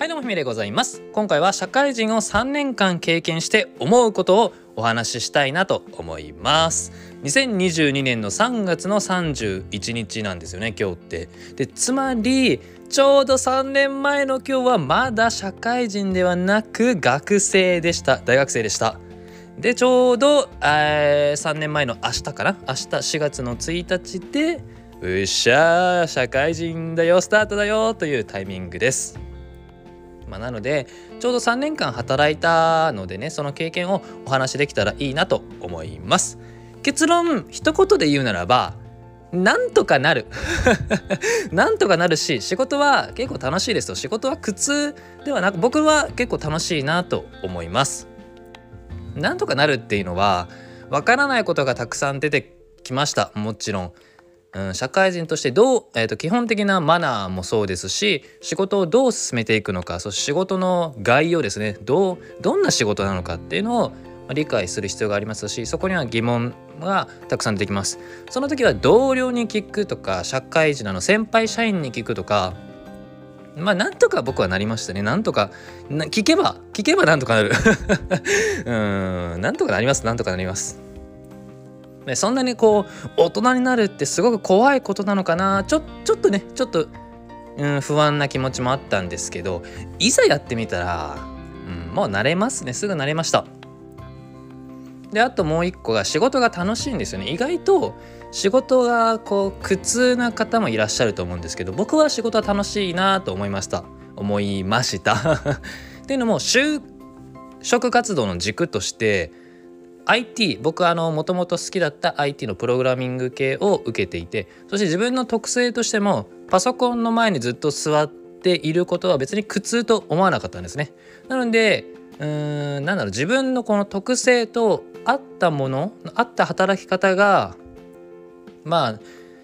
はいどうもひめでございます。今回は社会人を3年間経験して思うことをお話ししたいなと思います。2022年の3月の31日なんですよね今日って。でつまりちょうど3年前の今日はまだ社会人ではなく学生でした。大学生でした。でちょうど、えー、3年前の明日かな？明日4月の1日でうっしゃー社会人だよスタートだよというタイミングです。まあ、なのでちょうど3年間働いたのでねその経験をお話しできたらいいなと思います。結論一言で言うならばなんとかなる。なんとかなるし仕事は結構楽しいですと。仕事は苦痛ではなく僕は結構楽しいなと思います。なんとかなるっていうのはわからないことがたくさん出てきました。もちろん。うん、社会人としてどう、えーと、基本的なマナーもそうですし仕事をどう進めていくのかそして仕事の概要ですねどうどんな仕事なのかっていうのを理解する必要がありますしそこには疑問がたくさん出てきます。その時は同僚に聞くとか社会人の先輩社員に聞くとかまあなんとか僕はなりましたね。なんとか聞けば聞けばなんとかなる。うんなんとかなります。なんとかなります。ね、そんなにこう大人になるってすごく怖いことなのかな？ちょちょっとねちょっと、うん、不安な気持ちもあったんですけどいざやってみたら、うん、もう慣れますね。すぐ慣れました。であともう一個が仕事が楽しいんですよね。意外と仕事がこう苦痛な方もいらっしゃると思うんですけど僕は仕事は楽しいなと思いました。思いました。っていうのも就職活動の軸として IT 僕はもともと好きだった IT のプログラミング系を受けていてそして自分の特性としてもパソコンの前にずっと座っていることは別に苦痛と思わなかったんですね。なのでうーんなんだろう自分のこの特性と合ったもの合った働き方がまあ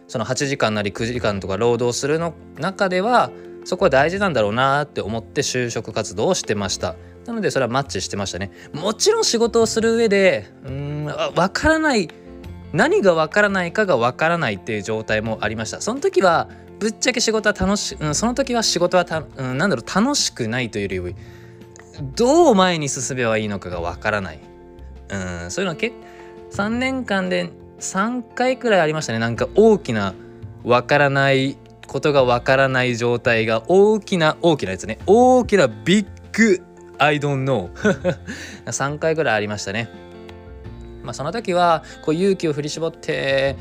その8時間なり9時間とか労働するの中ではそこは大事なんだろうなって思って就職活動をしてました。なのでそれはマッチしてましたね。もちろん仕事をする上でうんわからない何がわからないかがわからないっていう状態もありました。その時はぶっちゃけ仕事は楽し、うん、その時は仕事はた、うん、なんだろう楽しくないというよりどう前に進めばいいのかがわからない、うん、そういうのはけ3年間で3回くらいありましたね。なんか大きなわからないことがわからない状態が大きな大きなやつね。大きなビッグ I don't know. 3回ぐらいありましたね。まあその時はこう勇気を振り絞って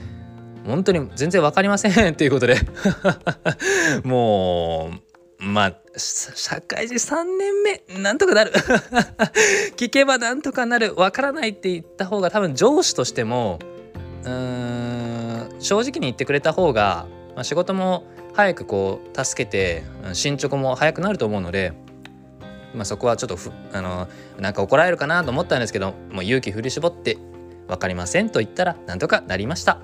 本当に全然分かりません ということで。もうまあ社会人3年目なんとかなる。聞けばなんとかなる。分からないって言った方が多分上司としてもうーん正直に言ってくれた方が、まあ、仕事も早くこう助けて進捗も早くなると思うのでまあ、そこはちょっとふあのなんか怒られるかなと思ったんですけどもう勇気振り絞って分かりませんと言ったらなんとかなりました。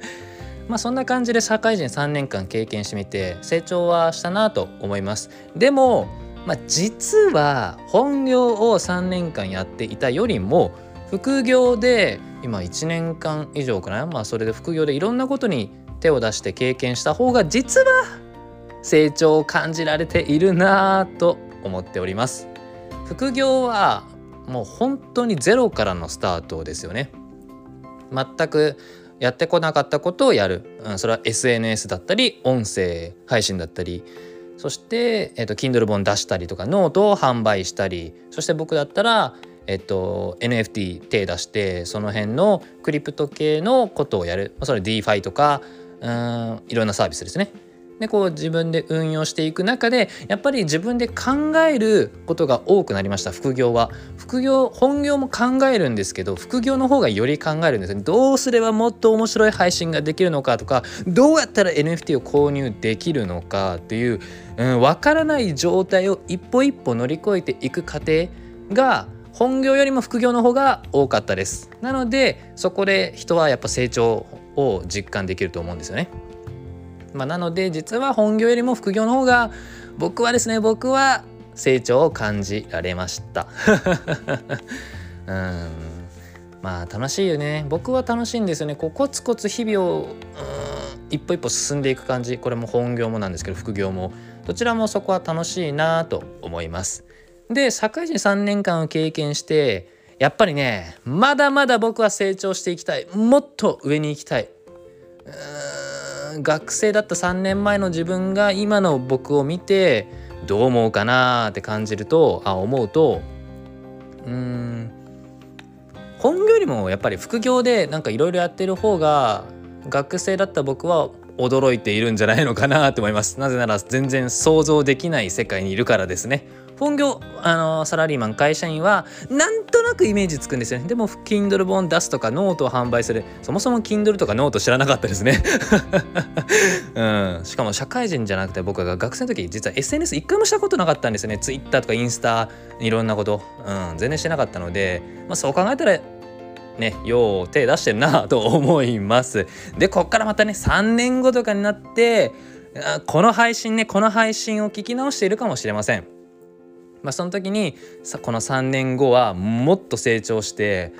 まあそんな感じで社会人3年間経験してみて成長はしたなと思います。でも、まあ、実は本業を3年間やっていたよりも副業で今1年間以上かな。まあそれで副業でいろんなことに手を出して経験した方が実は成長を感じられているなぁと思っております。副業はもう本当にゼロからのスタートですよね。全くやってこなかったことをやる、うん、それは SNS だったり音声配信だったり。そして、えーと、Kindle 本出したりとかノートを販売したり。そして僕だったら、えっ、と、NFT 手出してその辺のクリプト系のことをやる。それ DeFi とかうんいろんなサービスですね。でこう自分で運用していく中でやっぱり自分で考えることが多くなりました副業は。副業本業も考えるんですけど副業の方がより考えるんですね。どうすればもっと面白い配信ができるのかとかどうやったら NFT を購入できるのかっていう、うん、分からない状態を一歩一歩乗り越えていく過程が本業よりも副業の方が多かったです。なのでそこで人はやっぱ成長を実感できると思うんですよね。まあ、なので実は本業よりも副業の方が僕はですね僕は成長を感じられました。うん。まあ楽しいよね。僕は楽しいんですよね。こうコツコツ日々を一歩一歩進んでいく感じ。これも本業もなんですけど副業も。どちらもそこは楽しいなと思います。で社会人3年間を経験してやっぱりねまだまだ僕は成長していきたい。もっと上に行きたい。うん。学生だった3年前の自分が今の僕を見てどう思うかなって感じるとあ思うとうん本業よりもやっぱり副業でなんかいろいろやってる方が学生だった僕は驚いているんじゃないのかなと思います。なぜなら全然想像できない世界にいるからですね。本業あのサラリーマン会社員はなんとなくイメージつくんですよね。でも Kindle 本出すとかノートを販売する。そもそも Kindle とかノート知らなかったですね、うん、しかも社会人じゃなくて僕が学生の時実は SNS 一回もしたことなかったんですよね。Twitter とかインスタいろんなこと、うん、全然してなかったので、まあ、そう考えたらね、よう手出してるなと思います。で、こっからまたね、3年後とかになって、この配信ね、この配信を聞き直しているかもしれません。まあ、その時にさこの3年後はもっと成長して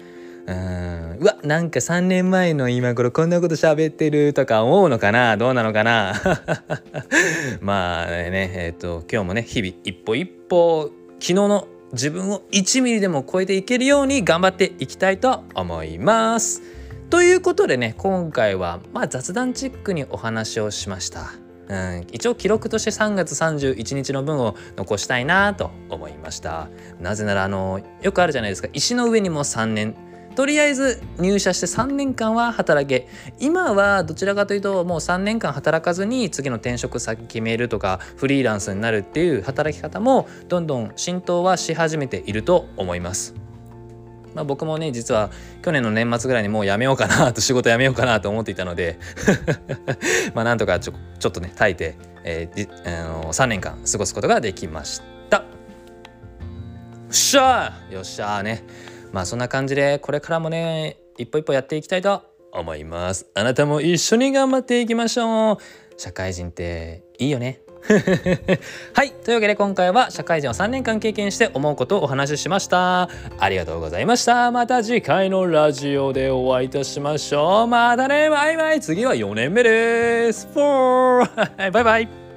うんうわなんか3年前の今頃こんなこと喋ってるとか思うのかな？どうなのかな？まあねえっ、ー、と今日もね日々一歩一歩昨日の自分を1ミリでも超えていけるように頑張っていきたいと思います。ということでね今回はまあ雑談チックにお話をしました。うん、一応記録として3月31日の分を残したいなと思いました。なぜならあのよくあるじゃないですか。石の上にも3年。とりあえず入社して3年間は働け。今はどちらかというともう3年間働かずに次の転職先決めるとかフリーランスになるっていう働き方もどんどん浸透はし始めていると思います。まあ、僕もね実は去年の年末ぐらいにもうやめようかなと仕事辞めようかなと思っていたので まあなんとかちょちょっとね耐えて、えーあのー、3年間過ごすことができました。よっしゃー！よっしゃーね。まあそんな感じでこれからもね一歩一歩やっていきたいと思います。あなたも一緒に頑張っていきましょう。社会人っていいよね。はいというわけで今回は社会人を3年間経験して思うことをお話ししました。ありがとうございました。また次回のラジオでお会いいたしましょう。またねバイバイ。次は4年目です。バイバイ。